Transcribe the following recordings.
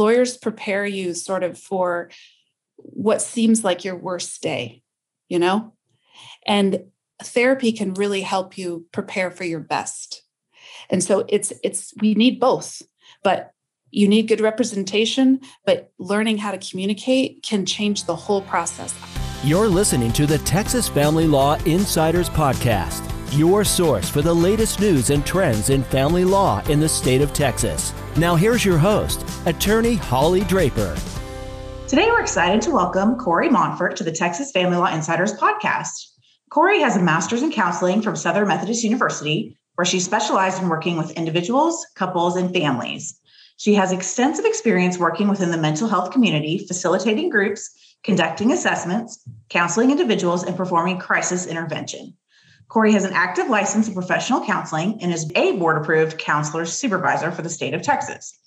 lawyers prepare you sort of for what seems like your worst day, you know? And therapy can really help you prepare for your best. And so it's it's we need both, but you need good representation, but learning how to communicate can change the whole process. You're listening to the Texas Family Law Insiders Podcast, your source for the latest news and trends in family law in the state of Texas. Now, here's your host, attorney Holly Draper. Today, we're excited to welcome Corey Monfort to the Texas Family Law Insiders podcast. Corey has a master's in counseling from Southern Methodist University, where she specialized in working with individuals, couples, and families. She has extensive experience working within the mental health community, facilitating groups, conducting assessments, counseling individuals, and performing crisis intervention. Corey has an active license in professional counseling and is a board approved counselor supervisor for the state of Texas.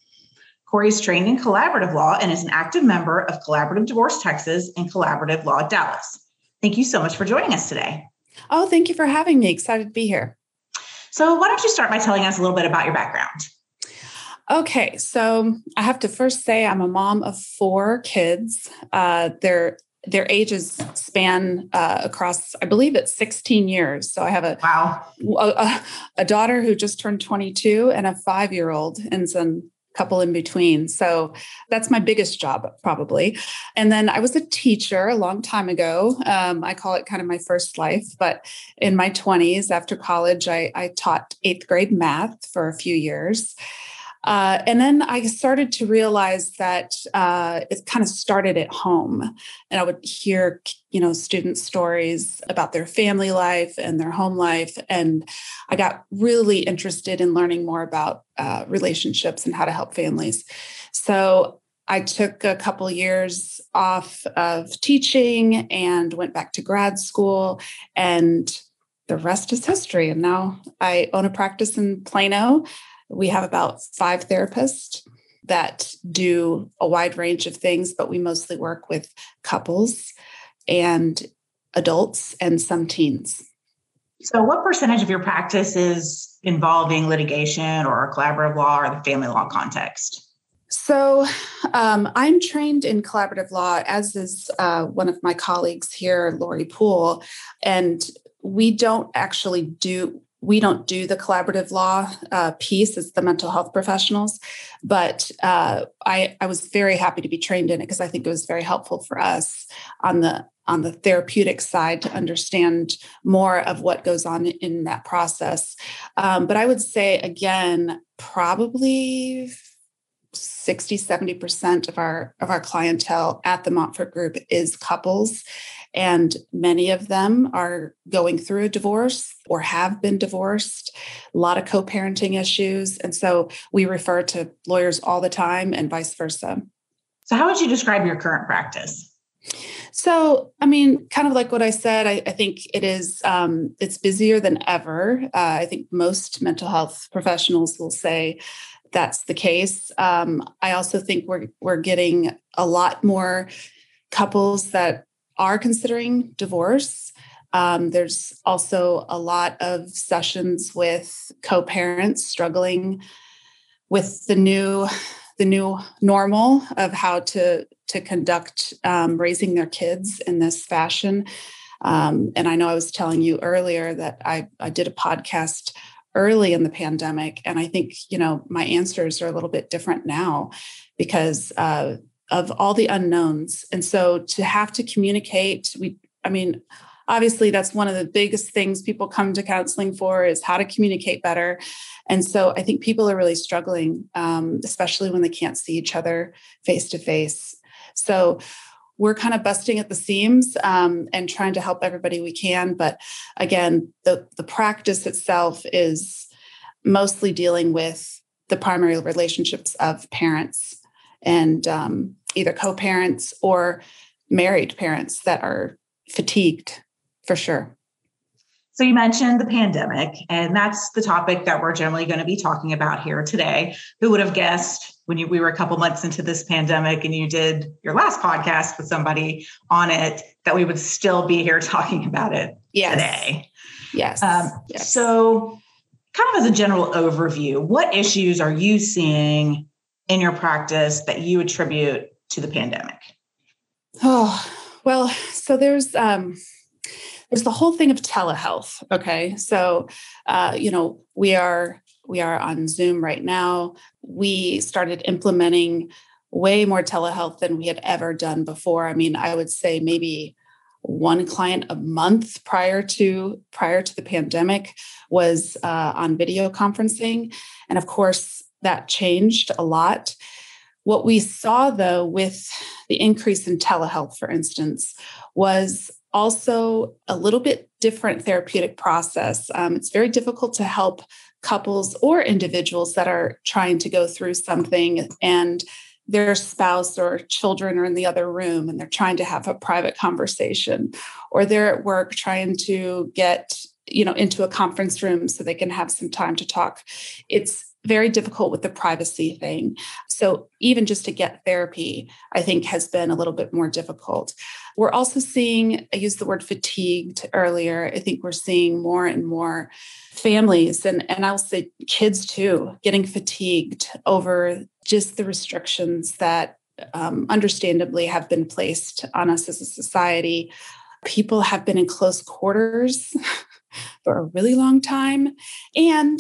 Corey is trained in collaborative law and is an active member of Collaborative Divorce Texas and Collaborative Law Dallas. Thank you so much for joining us today. Oh, thank you for having me. Excited to be here. So, why don't you start by telling us a little bit about your background? Okay, so I have to first say I'm a mom of four kids. Uh, they're their ages span uh, across, I believe it's 16 years. So I have a wow a, a daughter who just turned 22 and a five year old and some couple in between. So that's my biggest job, probably. And then I was a teacher a long time ago. Um, I call it kind of my first life, but in my 20s after college, I, I taught eighth grade math for a few years. Uh, and then I started to realize that uh, it kind of started at home, and I would hear, you know, student stories about their family life and their home life, and I got really interested in learning more about uh, relationships and how to help families. So I took a couple years off of teaching and went back to grad school, and the rest is history. And now I own a practice in Plano we have about five therapists that do a wide range of things, but we mostly work with couples and adults and some teens. So, what percentage of your practice is involving litigation or collaborative law or the family law context? So, um, I'm trained in collaborative law, as is uh, one of my colleagues here, Lori Poole. And we don't actually do we don't do the collaborative law uh, piece as the mental health professionals, but uh, I, I was very happy to be trained in it because I think it was very helpful for us on the on the therapeutic side to understand more of what goes on in that process. Um, but I would say again, probably 60 70% of our of our clientele at the Monfort group is couples and many of them are going through a divorce or have been divorced, a lot of co parenting issues. And so we refer to lawyers all the time and vice versa. So, how would you describe your current practice? So, I mean, kind of like what I said, I, I think it is um, it's busier than ever. Uh, I think most mental health professionals will say that's the case. Um, I also think we're we're getting a lot more couples that are considering divorce. Um, there's also a lot of sessions with co-parents struggling with the new the new normal of how to to conduct um, raising their kids in this fashion. Um, and I know I was telling you earlier that I, I did a podcast early in the pandemic, and I think you know my answers are a little bit different now because uh, of all the unknowns. And so to have to communicate, we, I mean, obviously that's one of the biggest things people come to counseling for is how to communicate better. And so I think people are really struggling, um, especially when they can't see each other face to face. So we're kind of busting at the seams um, and trying to help everybody we can. But again, the, the practice itself is mostly dealing with the primary relationships of parents and um, either co-parents or married parents that are fatigued for sure so you mentioned the pandemic and that's the topic that we're generally going to be talking about here today who would have guessed when you, we were a couple months into this pandemic and you did your last podcast with somebody on it that we would still be here talking about it yes. today yes. Um, yes so kind of as a general overview what issues are you seeing in your practice that you attribute to the pandemic? Oh, well, so there's um there's the whole thing of telehealth. Okay. So uh, you know, we are we are on Zoom right now. We started implementing way more telehealth than we had ever done before. I mean, I would say maybe one client a month prior to prior to the pandemic was uh, on video conferencing and of course that changed a lot. What we saw though with the increase in telehealth for instance was also a little bit different therapeutic process. Um, it's very difficult to help couples or individuals that are trying to go through something and their spouse or children are in the other room and they're trying to have a private conversation or they're at work trying to get you know into a conference room so they can have some time to talk. It's very difficult with the privacy thing so even just to get therapy i think has been a little bit more difficult we're also seeing i used the word fatigued earlier i think we're seeing more and more families and and i'll say kids too getting fatigued over just the restrictions that um, understandably have been placed on us as a society. People have been in close quarters for a really long time. And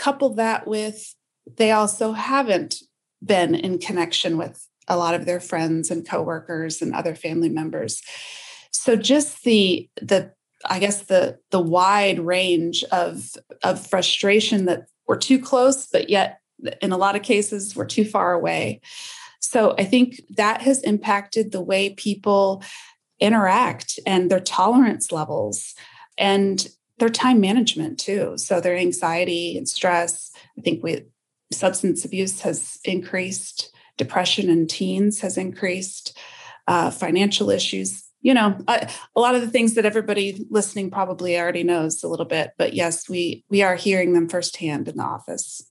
couple that with they also haven't been in connection with a lot of their friends and coworkers and other family members. So just the the I guess the the wide range of of frustration that we're too close, but yet in a lot of cases, we're too far away. So I think that has impacted the way people interact and their tolerance levels and their time management too. So their anxiety and stress. I think we substance abuse has increased, depression in teens has increased, uh, financial issues. You know, a lot of the things that everybody listening probably already knows a little bit, but yes, we we are hearing them firsthand in the office.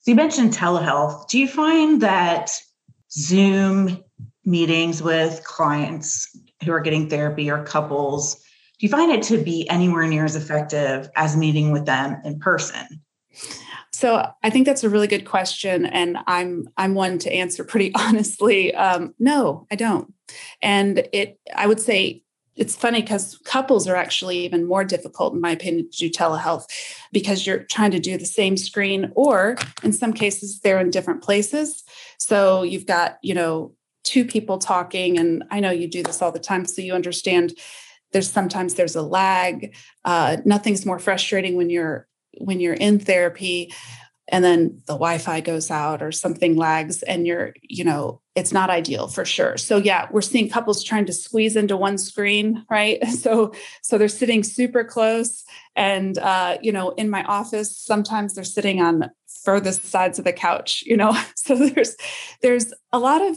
So you mentioned telehealth. Do you find that Zoom meetings with clients who are getting therapy or couples, you find it to be anywhere near as effective as meeting with them in person? So I think that's a really good question, and I'm I'm one to answer pretty honestly. Um, no, I don't, and it I would say it's funny because couples are actually even more difficult, in my opinion, to do telehealth because you're trying to do the same screen, or in some cases, they're in different places. So you've got, you know, two people talking, and I know you do this all the time, so you understand. There's sometimes there's a lag. Uh, nothing's more frustrating when you're when you're in therapy and then the wi-fi goes out or something lags and you're you know it's not ideal for sure so yeah we're seeing couples trying to squeeze into one screen right so so they're sitting super close and uh you know in my office sometimes they're sitting on furthest sides of the couch you know so there's there's a lot of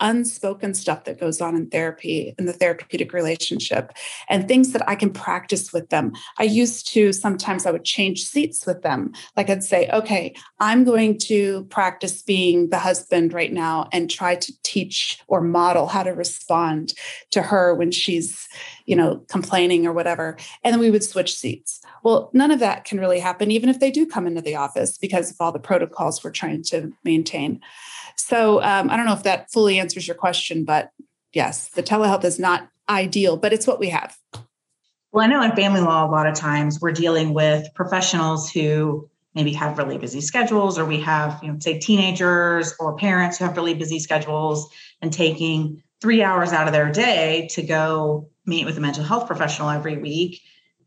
unspoken stuff that goes on in therapy in the therapeutic relationship and things that I can practice with them. I used to sometimes I would change seats with them. Like I'd say, okay, I'm going to practice being the husband right now and try to teach or model how to respond to her when she's, you know, complaining or whatever. And then we would switch seats. Well, none of that can really happen, even if they do come into the office because of all the protocols we're trying to maintain. So um, I don't know if that fully answers your question, but yes, the telehealth is not ideal, but it's what we have. Well, I know in family law, a lot of times we're dealing with professionals who maybe have really busy schedules, or we have, you know, say teenagers or parents who have really busy schedules and taking three hours out of their day to go meet with a mental health professional every week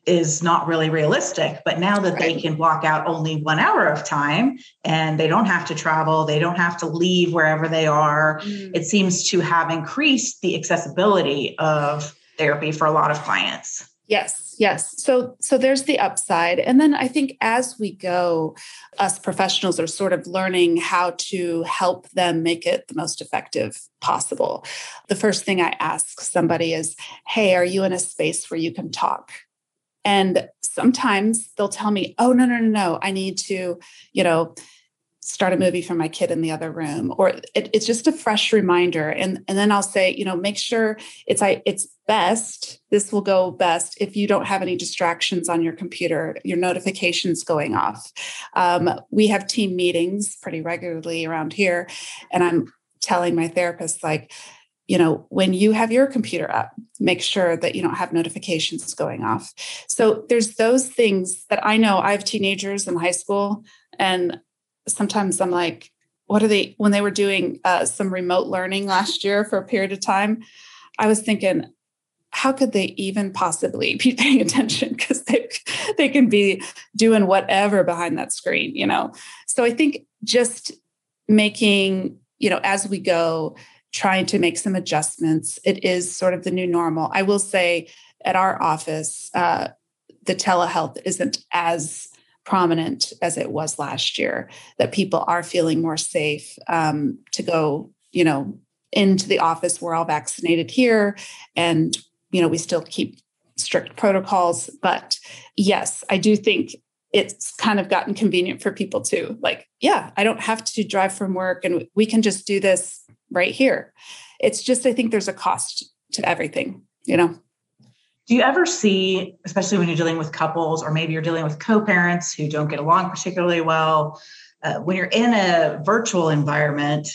is not really realistic. But now that right. they can block out only one hour of time and they don't have to travel, they don't have to leave wherever they are, mm. it seems to have increased the accessibility of therapy for a lot of clients. Yes, yes. So so there's the upside. And then I think as we go, us professionals are sort of learning how to help them make it the most effective possible. The first thing I ask somebody is, "Hey, are you in a space where you can talk?" And sometimes they'll tell me, oh, no, no, no, no, I need to, you know, start a movie for my kid in the other room or it, it's just a fresh reminder. And and then i'll say you know make sure it's i it's best this will go best if you don't have any distractions on your computer your notifications going off. Um, we have team meetings pretty regularly around here and i'm telling my therapist like you know when you have your computer up make sure that you don't have notifications going off. So there's those things that i know i have teenagers in high school and sometimes I'm like, what are they, when they were doing uh, some remote learning last year for a period of time, I was thinking, how could they even possibly be paying attention? Because they they can be doing whatever behind that screen you know? So i think just making you know as we go trying to make some adjustments. It is sort of the new normal. I will say at our office uh, the telehealth isn't as prominent as it was last year that people are feeling more safe um, to go you know into the office. We're all vaccinated here and you know we still keep strict protocols. But yes i do think it's kind of gotten convenient for people too. Like yeah i don't have to drive from work and we can just do this right here. It's just i think there's a cost to everything you know? Do you ever see, especially when you're dealing with couples or maybe you're dealing with co parents who don't get along particularly well, uh, when you're in a virtual environment,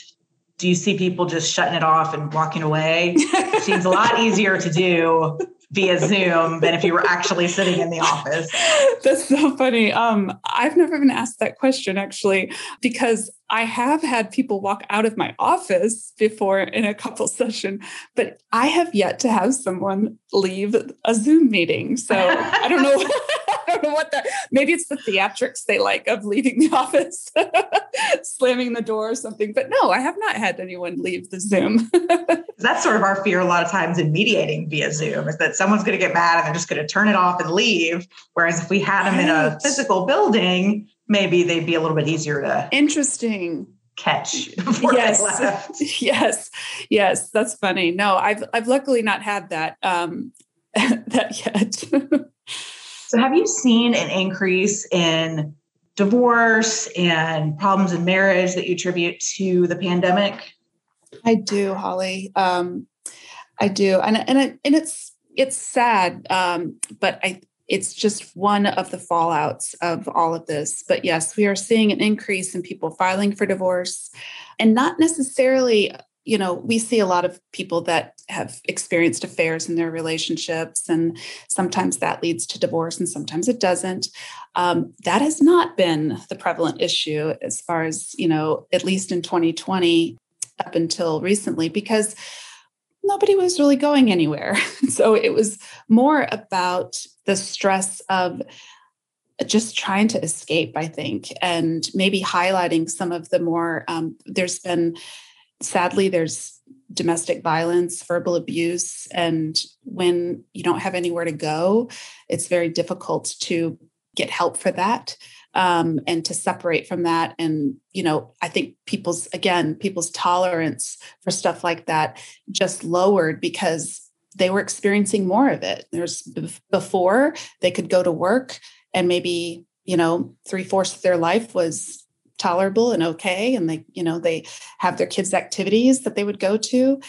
do you see people just shutting it off and walking away? it seems a lot easier to do via Zoom than if you were actually sitting in the office. That's so funny. Um, I've never been asked that question actually, because I have had people walk out of my office before in a couple session, but I have yet to have someone leave a Zoom meeting. So I don't know. Don't know what that maybe it's the theatrics they like of leaving the office, slamming the door or something. But no, I have not had anyone leave the Zoom. That's sort of our fear a lot of times in mediating via Zoom is that someone's going to get mad and they're just going to turn it off and leave. Whereas if we had them right. in a physical building, maybe they'd be a little bit easier to interesting catch yes yes yes that's funny no i've i've luckily not had that um that yet so have you seen an increase in divorce and problems in marriage that you attribute to the pandemic? I do holly. Um i do. And and it, and it's it's sad um but i it's just one of the fallouts of all of this. But yes, we are seeing an increase in people filing for divorce and not necessarily, you know, we see a lot of people that have experienced affairs in their relationships, and sometimes that leads to divorce and sometimes it doesn't. Um, that has not been the prevalent issue as far as, you know, at least in 2020 up until recently, because nobody was really going anywhere. so it was more about the stress of just trying to escape, I think, and maybe highlighting some of the more, um, there's been, sadly, there's domestic violence, verbal abuse. And when you don't have anywhere to go, it's very difficult to get help for that um, and to separate from that. And, you know, I think people's, again, people's tolerance for stuff like that just lowered because they were experiencing more of it. There's before they could go to work and maybe, you know, three fourths of their life was tolerable and okay. And they, you know, they have their kids' activities that they would go to.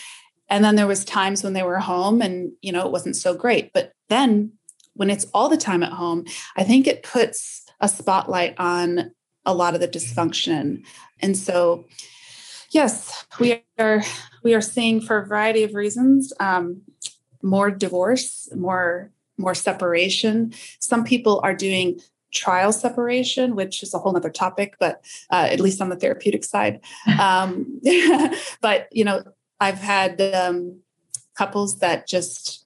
And then there was times when they were home and, you know, it wasn't so great. But then when it's all the time at home, I think it puts a spotlight on a lot of the dysfunction. And so, yes, we are we are seeing for a variety of reasons um, more divorce, more more separation. Some people are doing trial separation, which is a whole other topic, but uh, at least on the therapeutic side. Um, but you know, I've had um, couples that just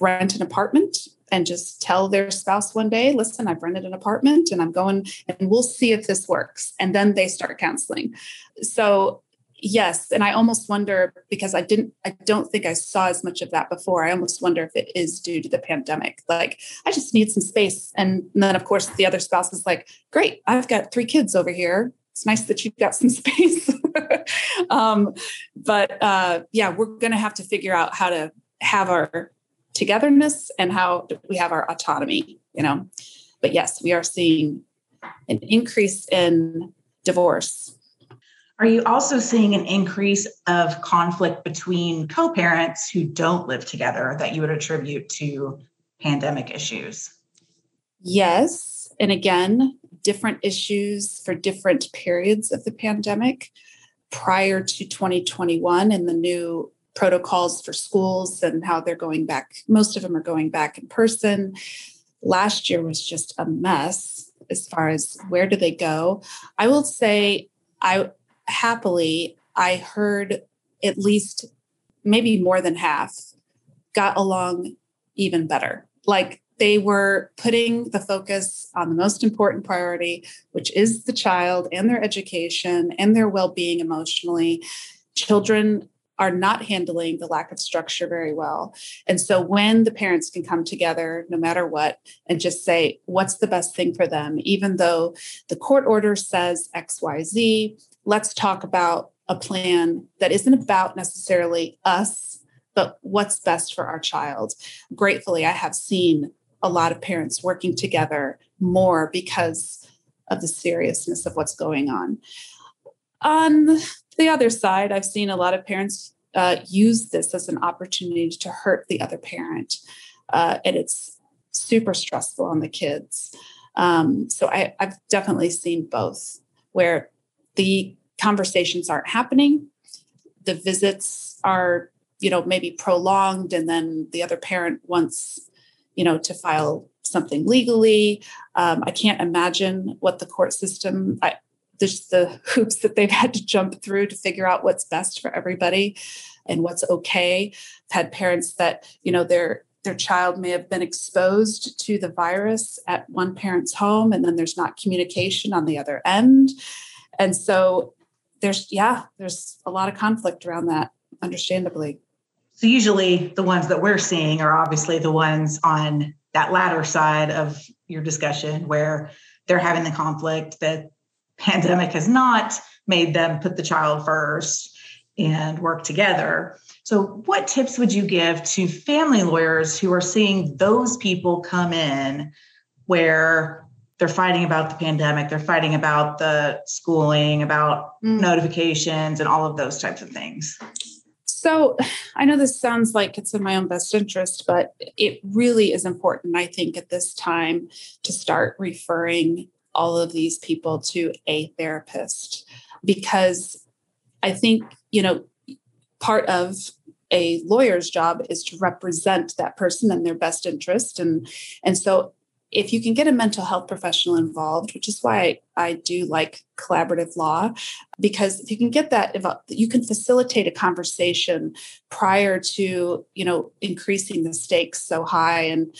rent an apartment and just tell their spouse one day, listen, I've rented an apartment and I'm going and we'll see if this works. And then they start counseling. So yes and i almost wonder because i didn't i don't think i saw as much of that before i almost wonder if it is due to the pandemic like i just need some space and then of course the other spouse is like great i've got three kids over here it's nice that you've got some space um, but uh, yeah we're going to have to figure out how to have our togetherness and how we have our autonomy, you know. But yes, we are seeing an increase in divorce. Are you also seeing an increase of conflict between co parents who don't live together that you would attribute to pandemic issues? Yes. And again, different issues for different periods of the pandemic. Prior to 2021 and the new protocols for schools and how they're going back, most of them are going back in person. Last year was just a mess as far as where do they go. I will say, I happily, I heard at least maybe more than half got along even better. Like they were putting the focus on the most important priority, which is the child and their education and their well being emotionally. Children are not handling the lack of structure very well. And so when the parents can come together, no matter what, and just say, what's the best thing for them, even though the court order says XYZ, let's talk about a plan that isn't about necessarily us, but what's best for our child. Gratefully, I have seen a lot of parents working together more because of the seriousness of what's going on. On the other side, I've seen a lot of parents uh, use this as an opportunity to hurt the other parent, uh, and it's super stressful on the kids. Um, so I, I've definitely seen both, where the conversations aren't happening, the visits are, you know, maybe prolonged, and then the other parent wants, you know, to file something legally. Um, I can't imagine what the court system. I, there's the hoops that they've had to jump through to figure out what's best for everybody and what's okay. I've had parents that, you know, their their child may have been exposed to the virus at one parent's home and then there's not communication on the other end. And so there's yeah, there's a lot of conflict around that, understandably. So usually the ones that we're seeing are obviously the ones on that latter side of your discussion where they're having the conflict that pandemic has not made them put the child first and work together. So, what tips would you give to family lawyers who are seeing those people come in where they're fighting about the pandemic, they're fighting about the schooling, about mm. notifications, and all of those types of things? So, I know this sounds like it's in my own best interest, but it really is important, I think, at this time to start referring all of these people to a therapist because I think, you know, part of a lawyer's job is to represent that person and their best interest and and so if you can get a mental health professional involved which is why I, do like collaborative law because if you can get that you can facilitate a conversation prior to you know increasing the stakes so high and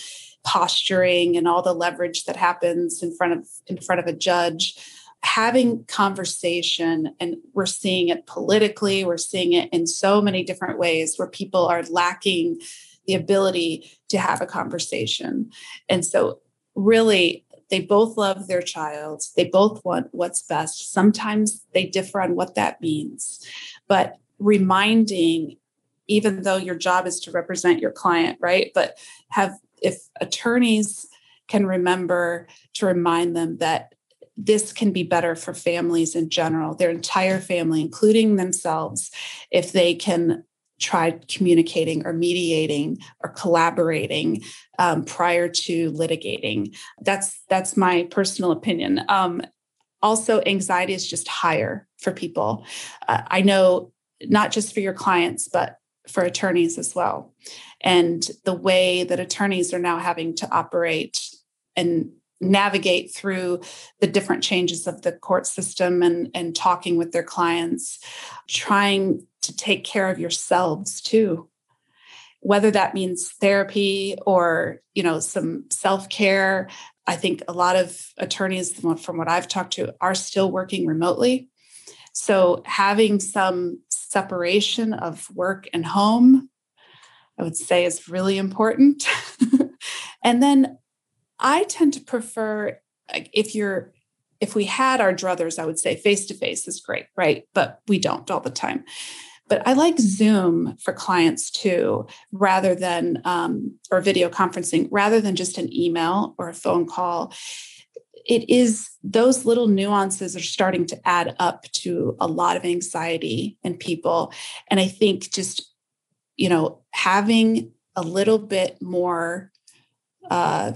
posturing and all the leverage that happens in front of in front of a judge. Having conversation and we're seeing it politically we're seeing it in so many different ways where people are lacking the ability to have a conversation. And so really they both love their child. They both want what's best. Sometimes they differ on what that means. But reminding even though your job is to represent your client right? But have if attorneys can remember to remind them that this can be better for families in general, their entire family, including themselves, if they can try communicating or mediating or collaborating um, prior to litigating. That's that's my personal opinion. Um, also, anxiety is just higher for people. Uh, I know not just for your clients, but for attorneys as well and the way that attorneys are now having to operate and navigate through the different changes of the court system and, and talking with their clients, trying to take care of yourselves too. Whether that means therapy or, you know, some self-care. I think a lot of attorneys, from what I've talked to, are still working remotely. So having some separation of work and home I would say is really important. and then I tend to prefer if you're if we had our druthers, I would say face to face is great, right? But we don't all the time. But I like Zoom for clients too, rather than um, or video conferencing, rather than just an email or a phone call. it is those little nuances are starting to add up to a lot of anxiety in people. And I think just, you know, having a little bit more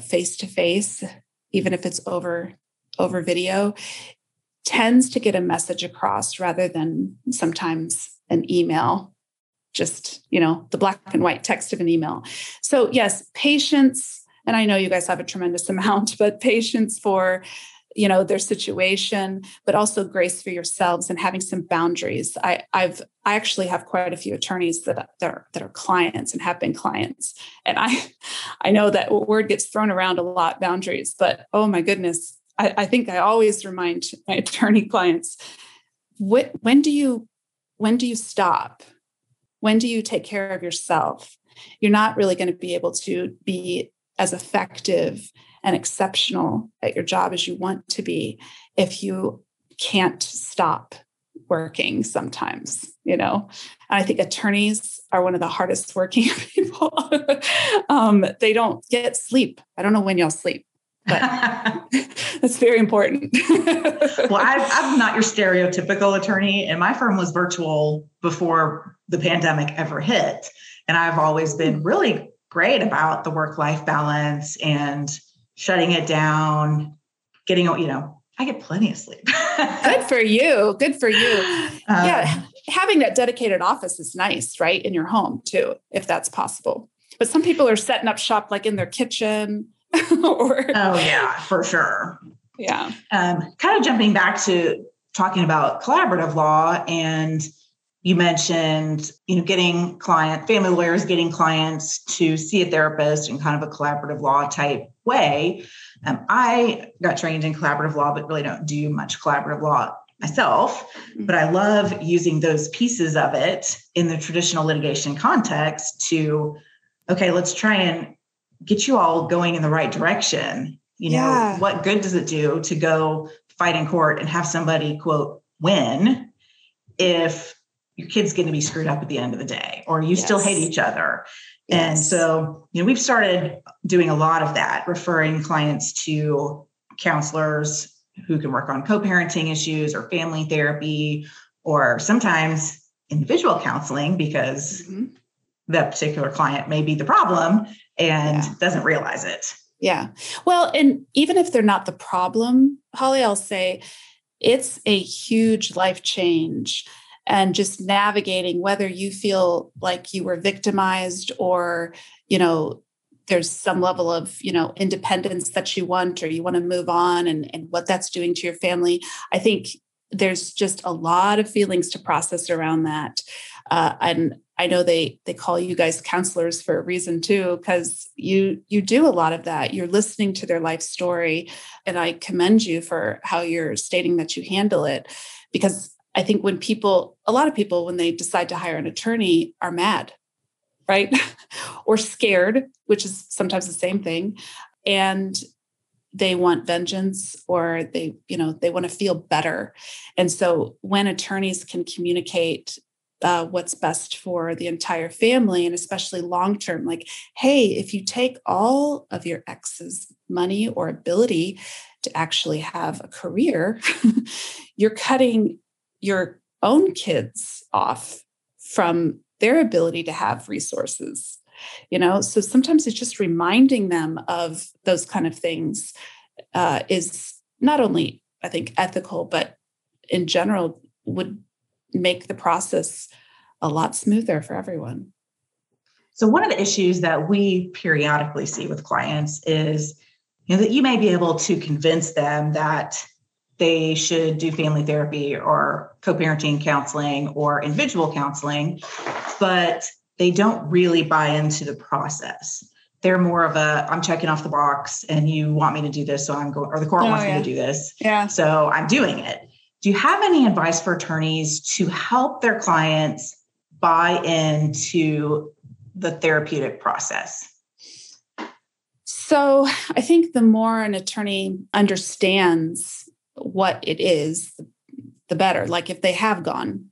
face to face, even if it's over over video, tends to get a message across rather than sometimes an email just you know the black and white text of an email. So yes patience and i know you guys have a tremendous amount but patience for you know their situation but also grace for yourselves and having some boundaries. I i've i actually have quite a few attorneys that, that are that are clients and have been clients. And i i know that word gets thrown around a lot boundaries but oh my goodness i, I think i always remind my attorney clients what, when do you when do you stop? When do you take care of yourself? You're not really going to be able to be as effective and exceptional at your job as you want to be if you can't stop working sometimes you know? And i think attorneys are one of the hardest working people. Um, they don't get sleep. I don't know when y'all sleep but that's very important well I, i'm not your stereotypical attorney and my firm was virtual before the pandemic ever hit and i've always been really great about the work life balance and shutting it down, getting, you know, I get plenty of sleep. Good for you. Good for you. Uh, yeah. Having that dedicated office is nice, right? In your home too, if that's possible. But some people are setting up shop like in their kitchen or. Oh, yeah, for sure. Yeah. Um, kind of jumping back to talking about collaborative law and you mentioned you know getting client family lawyers getting clients to see a therapist in kind of a collaborative law type way um, i got trained in collaborative law but really don't do much collaborative law myself but i love using those pieces of it in the traditional litigation context to okay let's try and get you all going in the right direction you know yeah. what good does it do to go fight in court and have somebody quote win if your kid's going to be screwed up at the end of the day, or you yes. still hate each other. Yes. And so, you know, we've started doing a lot of that, referring clients to counselors who can work on co parenting issues or family therapy, or sometimes individual counseling because mm-hmm. that particular client may be the problem and yeah. doesn't realize it. Yeah. Well, and even if they're not the problem, Holly, I'll say it's a huge life change and just navigating whether you feel like you were victimized or you know there's some level of you know independence that you want or you want to move on and, and what that's doing to your family i think there's just a lot of feelings to process around that uh, and i know they they call you guys counselors for a reason too because you you do a lot of that you're listening to their life story and i commend you for how you're stating that you handle it because I think when people, a lot of people, when they decide to hire an attorney, are mad, right? or scared, which is sometimes the same thing. And they want vengeance or they, you know, they want to feel better. And so when attorneys can communicate uh, what's best for the entire family and especially long term, like, hey, if you take all of your ex's money or ability to actually have a career, you're cutting your own kids off from their ability to have resources you know? So sometimes it's just reminding them of those kind of things uh, is not only i think ethical but in general would make the process a lot smoother for everyone. So one of the issues that we periodically see with clients is you know that you may be able to convince them that they should do family therapy or co-parenting counseling or individual counseling but they don't really buy into the process. They're more of a i'm checking off the box and you want me to do this so i'm going or the court oh, wants yeah. me to do this yeah. so i'm doing it do you have any advice for attorneys to help their clients buy into the therapeutic process so i think the more an attorney understands what it is, the better. Like if they have gone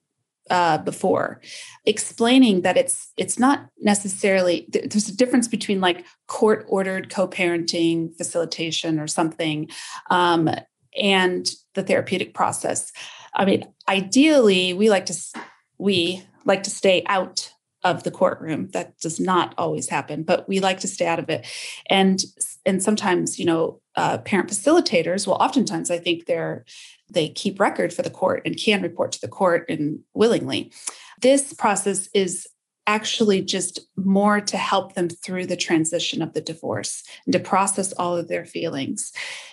uh, before, explaining that it's it's not necessarily there's a difference between like court ordered co-parenting facilitation or something, um, and the therapeutic process. I mean, ideally, we like to we like to stay out of the courtroom. That does not always happen, but we like to stay out of it. And and sometimes, you know, uh, parent facilitators. Well, oftentimes I think they're they keep record for the court and can report to the court and willingly. This process is actually just more to help them through the transition of the divorce and to process all of their feelings.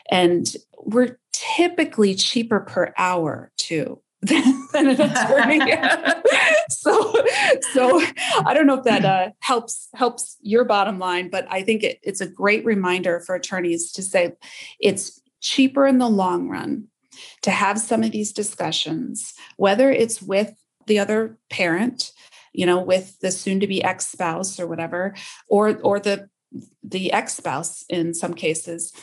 And we're typically cheaper per hour too than, an attorney. so, so I don't know if that uh, helps helps your bottom line, but I think it, it's a great reminder for attorneys to say it's cheaper in the long run to have some of these discussions, whether it's with the other parent, you know, with the soon-to-be ex-spouse or whatever, or or the the ex-spouse in some cases,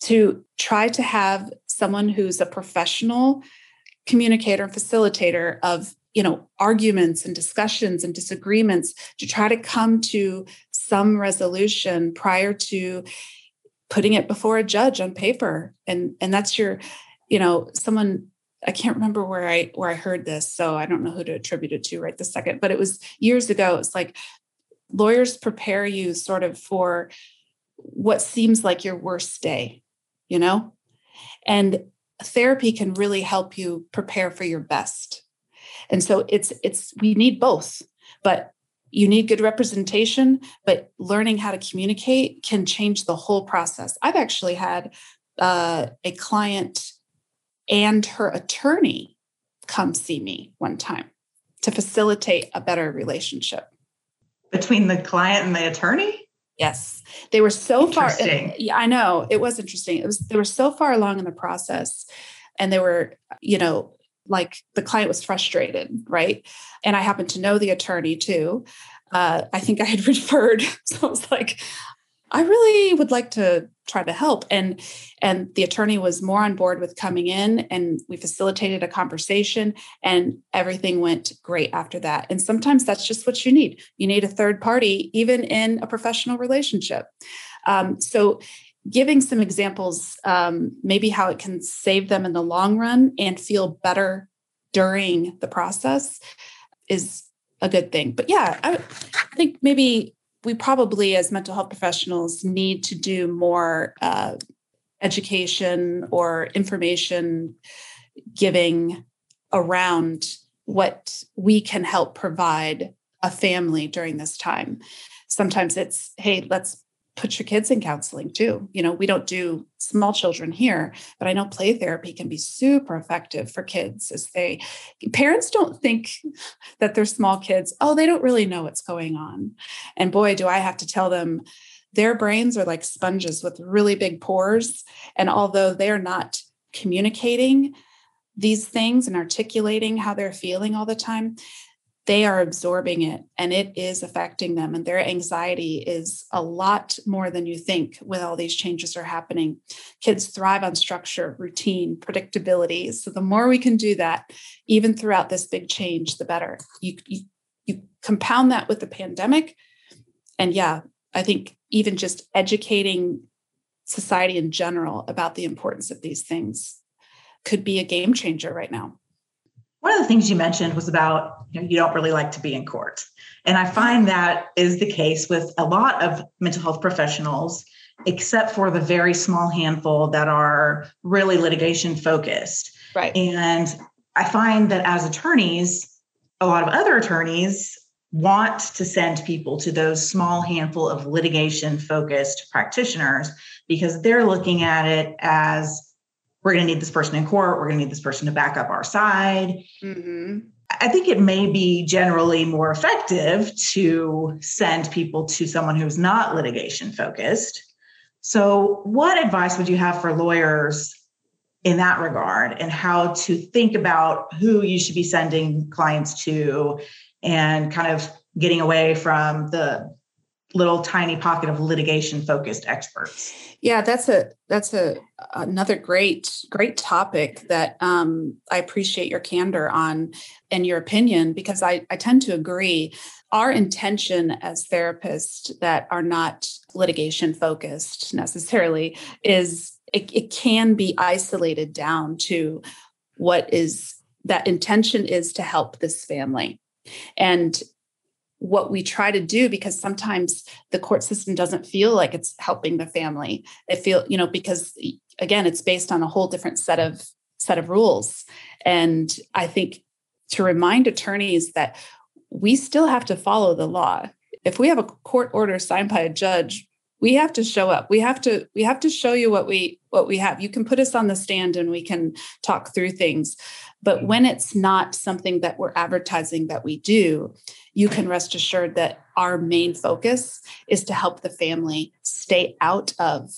to try to have someone who's a professional communicator and facilitator of you know arguments and discussions and disagreements to try to come to some resolution prior to putting it before a judge on paper. And and that's your you know someone i can't remember where i where i heard this so i don't know who to attribute it to right this second but it was years ago it's like lawyers prepare you sort of for what seems like your worst day you know? And therapy can really help you prepare for your best. And so it's it's we need both but you need good representation but learning how to communicate can change the whole process. I've actually had uh, a client and her attorney come see me one time to facilitate a better relationship between the client and the attorney Yes, they were so far. Yeah, I know it was interesting. It was they were so far along in the process, and they were, you know, like the client was frustrated, right? And I happened to know the attorney too. Uh, I think I had referred, so I was like, I really would like to try to help. And and the attorney was more on board with coming in and we facilitated a conversation and everything went great after that. And sometimes that's just what you need. You need a third party, even in a professional relationship. Um, so giving some examples, um, maybe how it can save them in the long run and feel better during the process is a good thing. But yeah, I, I think maybe we probably, as mental health professionals, need to do more uh, education or information giving around what we can help provide a family during this time. Sometimes it's, hey, let's put your kids in counseling too. You know, we don't do small children here, but I know play therapy can be super effective for kids as they parents don't think that they're small kids, oh, they don't really know what's going on. And boy, do I have to tell them their brains are like sponges with really big pores. And although they're not communicating these things and articulating how they're feeling all the time, they are absorbing it and it is affecting them and their anxiety is a lot more than you think when all these changes are happening. Kids thrive on structure routine predictability so the more we can do that even throughout this big change the better. You, you, you compound that with the pandemic and yeah i think even just educating society in general about the importance of these things could be a game changer right now one of the things you mentioned was about you, know, you don't really like to be in court. And I find that is the case with a lot of mental health professionals, except for the very small handful that are really litigation focused. Right. And I find that as attorneys, a lot of other attorneys want to send people to those small handful of litigation focused practitioners because they're looking at it as we're going to need this person in court. We're going to need this person to back up our side. Mm-hmm. I think it may be generally more effective to send people to someone who's not litigation focused. So, what advice would you have for lawyers in that regard and how to think about who you should be sending clients to and kind of getting away from the little tiny pocket of litigation focused experts. Yeah that's a that's a another great great topic that um, i appreciate your candor on and your opinion because i i tend to agree. Our intention as therapists that are not litigation focused necessarily is it, it can be isolated down to what is that intention is to help this family. And what we try to do because sometimes the court system doesn't feel like it's helping the family. It feel you know because again it's based on a whole different set of set of rules. And i think to remind attorneys that we still have to follow the law. If we have a court order signed by a judge we have to show up. We have to we have to show you what we what we have. You can put us on the stand and we can talk through things. But when it's not something that we're advertising that we do you can rest assured that our main focus is to help the family stay out of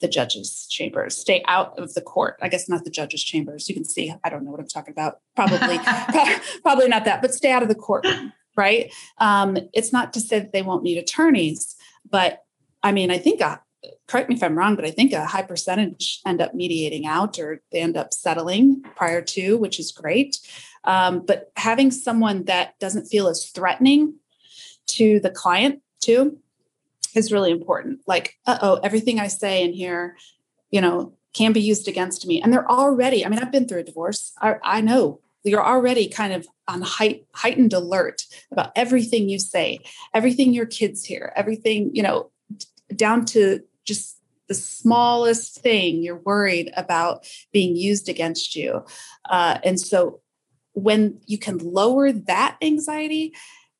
the judges chambers stay out of the court. I guess not the judges chambers. You can see i don't know what i'm talking about. Probably probably not that but stay out of the courtroom right? Um, it's not to say that they won't need attorneys but i mean i think a, correct me if i'm wrong but i think a high percentage end up mediating out or they end up settling prior to which is great um, but having someone that doesn't feel as threatening to the client too is really important. Like, uh oh, everything I say in here, you know, can be used against me. And they're already, I mean, I've been through a divorce. I, I know you're already kind of on height, heightened alert about everything you say, everything your kids hear, everything, you know, down to just the smallest thing you're worried about being used against you. Uh, and so when you can lower that anxiety,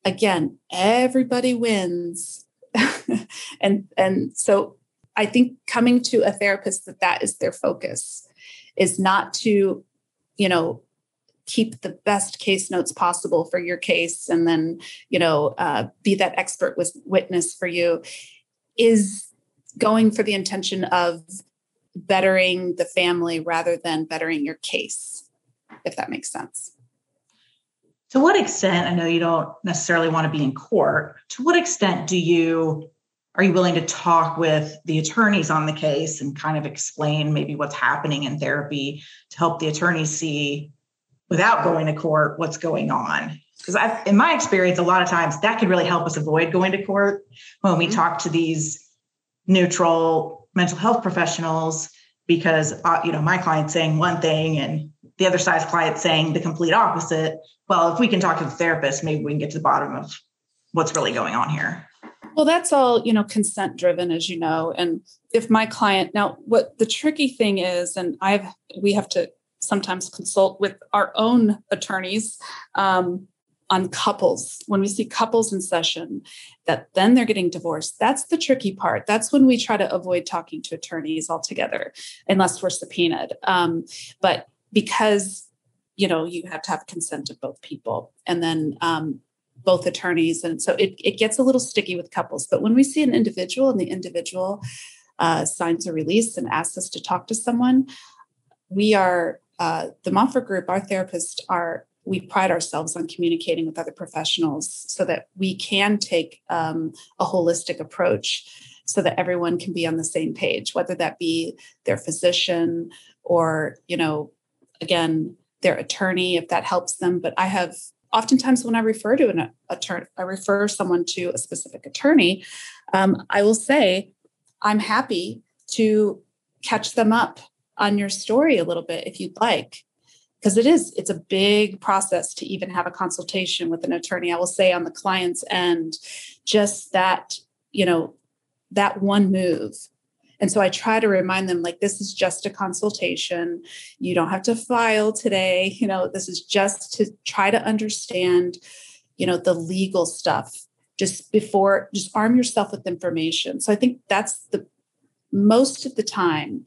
again, everybody wins. and and so I think coming to a therapist that that is their focus is not to, you know, keep the best case notes possible for your case and then you know uh, be that expert with witness for you is going for the intention of bettering the family rather than bettering your case if that makes sense to what extent, I know you don't necessarily want to be in court, to what extent do you are you willing to talk with the attorneys on the case and kind of explain maybe what's happening in therapy to help the attorneys see without going to court what's going on? Because in my experience, a lot of times that could really help us avoid going to court when we mm-hmm. talk to these neutral mental health professionals because uh, you know my client's saying one thing and the other side's client saying the complete opposite. Well, if we can talk to the therapist, maybe we can get to the bottom of what's really going on here. Well, that's all, you know, consent driven, as you know. And if my client now, what the tricky thing is, and I've we have to sometimes consult with our own attorneys um, on couples when we see couples in session that then they're getting divorced. That's the tricky part. That's when we try to avoid talking to attorneys altogether unless we're subpoenaed. Um, but because you know you have to have consent of both people and then um, both attorneys. And so it, it gets a little sticky with couples. But when we see an individual and the individual uh, signs a release and asks us to talk to someone we are uh, the Monfort group our therapists are we pride ourselves on communicating with other professionals so that we can take um, a holistic approach so that everyone can be on the same page whether that be their physician or you know again their attorney if that helps them. But i have oftentimes when i refer to an attorney i refer someone to a specific attorney um, i will say i'm happy to catch them up on your story a little bit if you'd like because it is it's a big process to even have a consultation with an attorney i will say on the client's end just that you know that one move and so I try to remind them like this is just a consultation. You don't have to file today. You know, this is just to try to understand, you know, the legal stuff just before just arm yourself with information. So I think that's the most of the time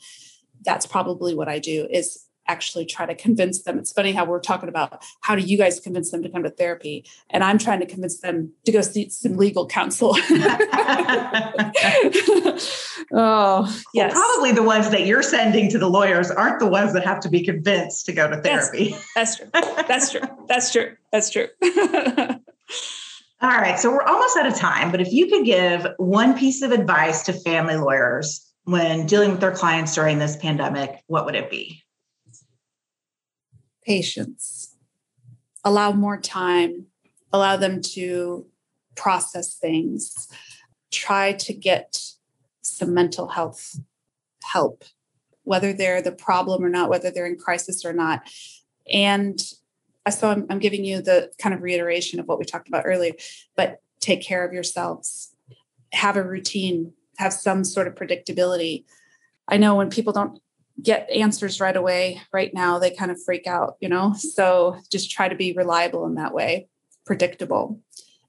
that's probably what I do is actually try to convince them. It's funny how we're talking about how do you guys convince them to come to therapy, and I'm trying to convince them to go see some legal counsel. oh, yes. Well, probably the ones that you're sending to the lawyers aren't the ones that have to be convinced to go to therapy. That's, that's true. That's true. That's true. That's true. All right, so we're almost out of time, but if you could give one piece of advice to family lawyers when dealing with their clients during this pandemic, what would it be? Patience. Allow more time, allow them to process things, try to get some mental health help, whether they're the problem or not, whether they're in crisis or not. And so I'm, I'm giving you the kind of reiteration of what we talked about earlier, but take care of yourselves, have a routine, have some sort of predictability. I know when people don't get answers right away, right now, they kind of freak out, you know? So just try to be reliable in that way, predictable.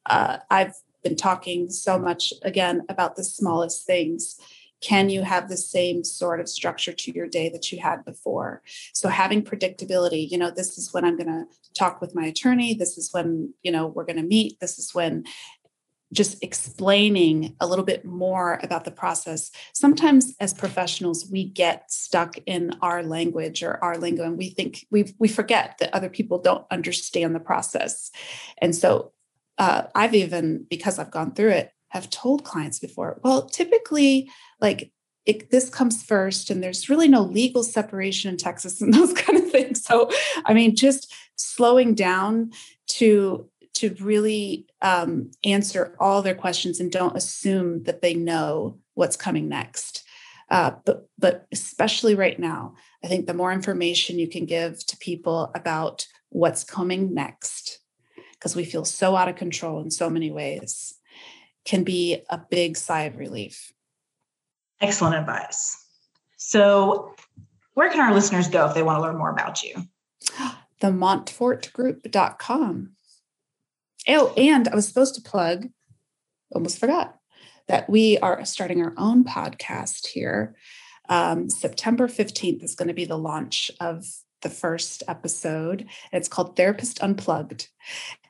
Uh, I've been talking so much again about the smallest things. Can you have the same sort of structure to your day that you had before? So having predictability you know this is when i'm going to talk with my attorney. This is when you know we're going to meet. This is when just explaining a little bit more about the process. Sometimes as professionals, we get stuck in our language or our lingo and we think we we forget that other people don't understand the process. And so uh, I've even, because I've gone through it, have told clients before, well, typically, like it, this comes first, and there's really no legal separation in Texas and those kind of things. So, I mean, just slowing down to to really um, answer all their questions and don't assume that they know what's coming next. Uh, but but especially right now, I think the more information you can give to people about what's coming next, because we feel so out of control in so many ways, can be a big sigh of relief. Excellent advice. So, where can our listeners go if they want to learn more about you? The monfortgroup.com. Oh, and I was supposed to plug, almost forgot, that we are starting our own podcast here. Um, September 15th is going to be the launch of the first episode. It's called Therapist Unplugged.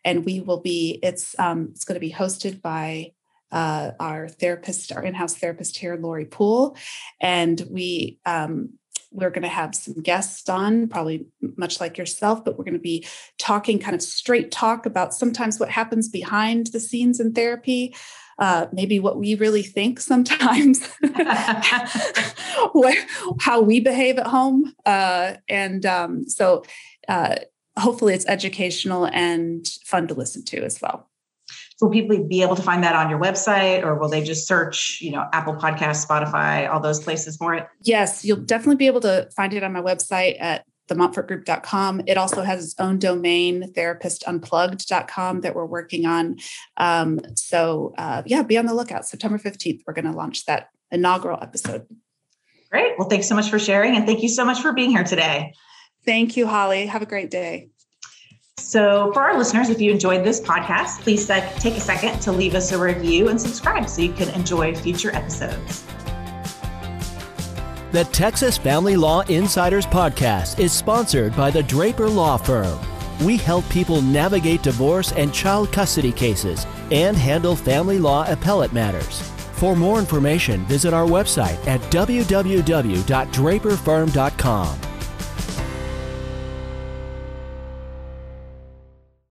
And we will be, it's um, it's going to be hosted by uh, our therapist, our in-house therapist here, Lori Poole. And we um, we're going to have some guests on, probably much like yourself, but we're going to be talking kind of straight talk about sometimes what happens behind the scenes in therapy. Uh, maybe what we really think sometimes, where, how we behave at home. Uh, and um, so uh, hopefully it's educational and fun to listen to as well. Will people be able to find that on your website or will they just search, you know, Apple podcast Spotify, all those places for it? Yes, you'll definitely be able to find it on my website at themonfortgroup.com. It also has its own domain, therapistunplugged.com, that we're working on. Um, so, uh, yeah, be on the lookout. September 15th, we're going to launch that inaugural episode. Great. Well, thanks so much for sharing. And thank you so much for being here today. Thank you, Holly. Have a great day. So, for our listeners, if you enjoyed this podcast, please take a second to leave us a review and subscribe so you can enjoy future episodes. The Texas Family Law Insiders podcast is sponsored by the Draper Law Firm. We help people navigate divorce and child custody cases and handle family law appellate matters. For more information, visit our website at www.draperfirm.com.